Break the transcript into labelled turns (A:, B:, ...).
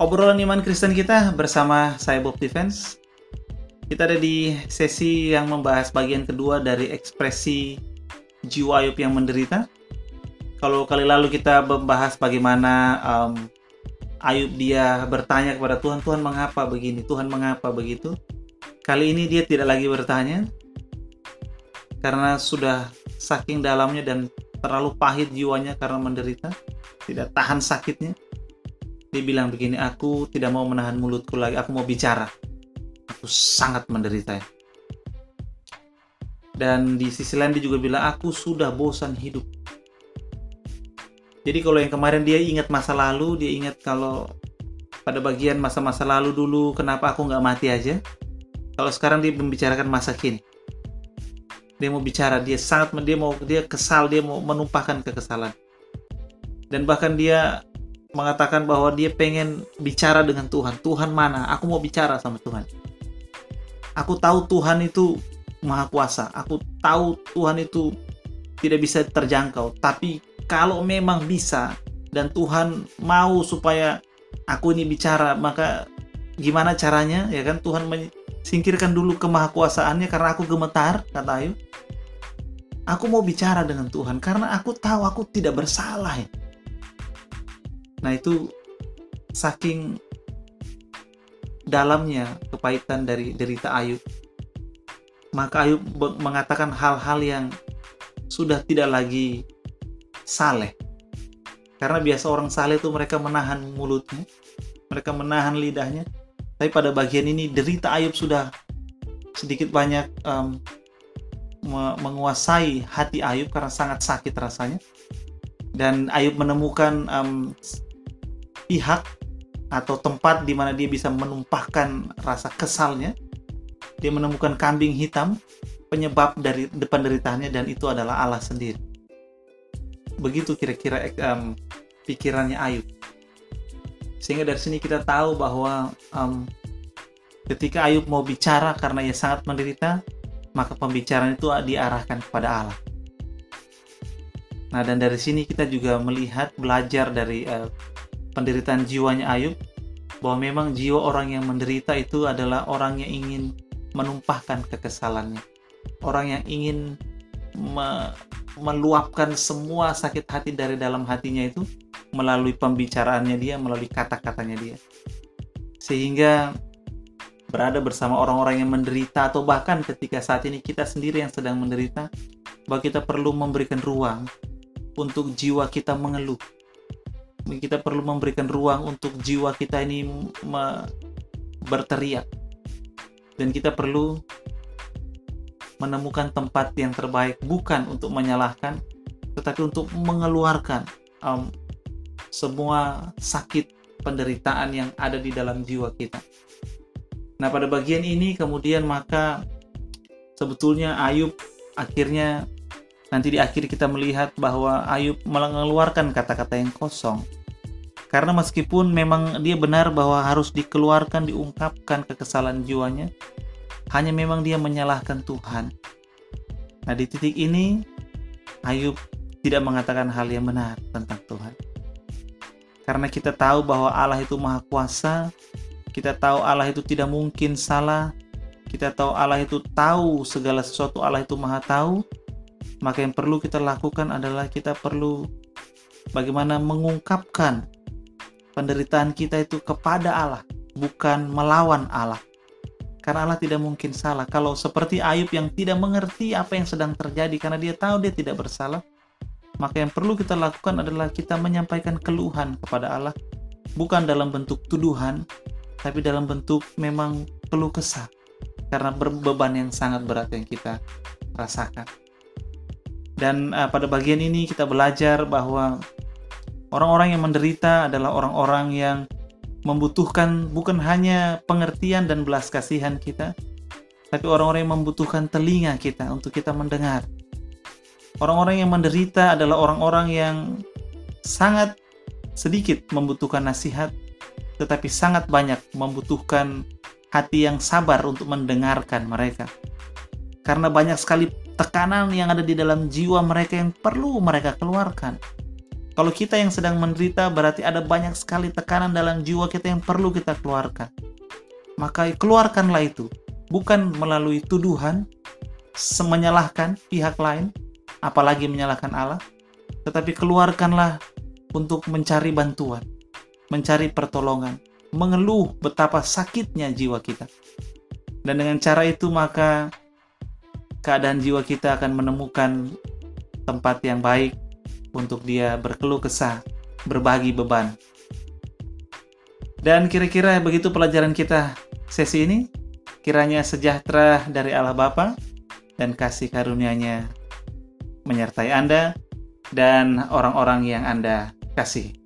A: obrolan iman Kristen kita bersama saya Bob Defense. Kita ada di sesi yang membahas bagian kedua dari ekspresi jiwa Ayub yang menderita. Kalau kali lalu kita membahas bagaimana um, Ayub dia bertanya kepada Tuhan, Tuhan mengapa begini, Tuhan mengapa begitu. Kali ini dia tidak lagi bertanya, karena sudah saking dalamnya dan terlalu pahit jiwanya karena menderita, tidak tahan sakitnya dia bilang begini, aku tidak mau menahan mulutku lagi, aku mau bicara. Aku sangat menderita ya. Dan di sisi lain dia juga bilang, aku sudah bosan hidup. Jadi kalau yang kemarin dia ingat masa lalu, dia ingat kalau pada bagian masa-masa lalu dulu, kenapa aku nggak mati aja. Kalau sekarang dia membicarakan masa kini. Dia mau bicara, dia sangat dia mau dia kesal, dia mau menumpahkan kekesalan. Dan bahkan dia mengatakan bahwa dia pengen bicara dengan Tuhan. Tuhan mana? Aku mau bicara sama Tuhan. Aku tahu Tuhan itu maha kuasa. Aku tahu Tuhan itu tidak bisa terjangkau. Tapi kalau memang bisa dan Tuhan mau supaya aku ini bicara, maka gimana caranya? Ya kan Tuhan singkirkan dulu kemahakuasaannya karena aku gemetar, kata Ayu. Aku mau bicara dengan Tuhan karena aku tahu aku tidak bersalah ya Nah itu saking dalamnya kepahitan dari derita Ayub. Maka Ayub mengatakan hal-hal yang sudah tidak lagi saleh. Karena biasa orang saleh itu mereka menahan mulutnya, mereka menahan lidahnya. Tapi pada bagian ini derita Ayub sudah sedikit banyak um, menguasai hati Ayub karena sangat sakit rasanya. Dan Ayub menemukan um, pihak atau tempat di mana dia bisa menumpahkan rasa kesalnya. Dia menemukan kambing hitam penyebab dari depan deritaannya dan itu adalah Allah sendiri. Begitu kira-kira um, pikirannya Ayub. Sehingga dari sini kita tahu bahwa um, ketika Ayub mau bicara karena ia sangat menderita, maka pembicaraan itu diarahkan kepada Allah. Nah, dan dari sini kita juga melihat belajar dari uh, penderitaan jiwanya Ayub bahwa memang jiwa orang yang menderita itu adalah orang yang ingin menumpahkan kekesalannya. Orang yang ingin me meluapkan semua sakit hati dari dalam hatinya itu melalui pembicaraannya dia melalui kata-katanya dia. Sehingga berada bersama orang-orang yang menderita atau bahkan ketika saat ini kita sendiri yang sedang menderita bahwa kita perlu memberikan ruang untuk jiwa kita mengeluh kita perlu memberikan ruang untuk jiwa kita ini berteriak dan kita perlu menemukan tempat yang terbaik bukan untuk menyalahkan tetapi untuk mengeluarkan um, semua sakit penderitaan yang ada di dalam jiwa kita. Nah, pada bagian ini kemudian maka sebetulnya Ayub akhirnya nanti di akhir kita melihat bahwa Ayub mengeluarkan kata-kata yang kosong. Karena meskipun memang dia benar bahwa harus dikeluarkan, diungkapkan kekesalan jiwanya, hanya memang dia menyalahkan Tuhan. Nah, di titik ini Ayub tidak mengatakan hal yang benar tentang Tuhan. Karena kita tahu bahwa Allah itu Maha Kuasa, kita tahu Allah itu tidak mungkin salah, kita tahu Allah itu tahu segala sesuatu, Allah itu Maha Tahu, maka yang perlu kita lakukan adalah kita perlu bagaimana mengungkapkan penderitaan kita itu kepada Allah, bukan melawan Allah. Karena Allah tidak mungkin salah. Kalau seperti Ayub yang tidak mengerti apa yang sedang terjadi karena dia tahu dia tidak bersalah, maka yang perlu kita lakukan adalah kita menyampaikan keluhan kepada Allah, bukan dalam bentuk tuduhan, tapi dalam bentuk memang keluh kesah karena beban yang sangat berat yang kita rasakan. Dan uh, pada bagian ini kita belajar bahwa orang-orang yang menderita adalah orang-orang yang membutuhkan bukan hanya pengertian dan belas kasihan kita, tapi orang-orang yang membutuhkan telinga kita untuk kita mendengar. Orang-orang yang menderita adalah orang-orang yang sangat sedikit membutuhkan nasihat, tetapi sangat banyak membutuhkan hati yang sabar untuk mendengarkan mereka. Karena banyak sekali tekanan yang ada di dalam jiwa mereka yang perlu mereka keluarkan. Kalau kita yang sedang menderita, berarti ada banyak sekali tekanan dalam jiwa kita yang perlu kita keluarkan. Maka keluarkanlah itu, bukan melalui tuduhan, menyalahkan pihak lain, apalagi menyalahkan Allah, tetapi keluarkanlah untuk mencari bantuan, mencari pertolongan, mengeluh betapa sakitnya jiwa kita. Dan dengan cara itu maka keadaan jiwa kita akan menemukan tempat yang baik untuk dia berkeluh kesah, berbagi beban. Dan kira-kira begitu pelajaran kita sesi ini. Kiranya sejahtera dari Allah Bapa dan kasih karunia-Nya menyertai Anda dan orang-orang yang Anda kasih.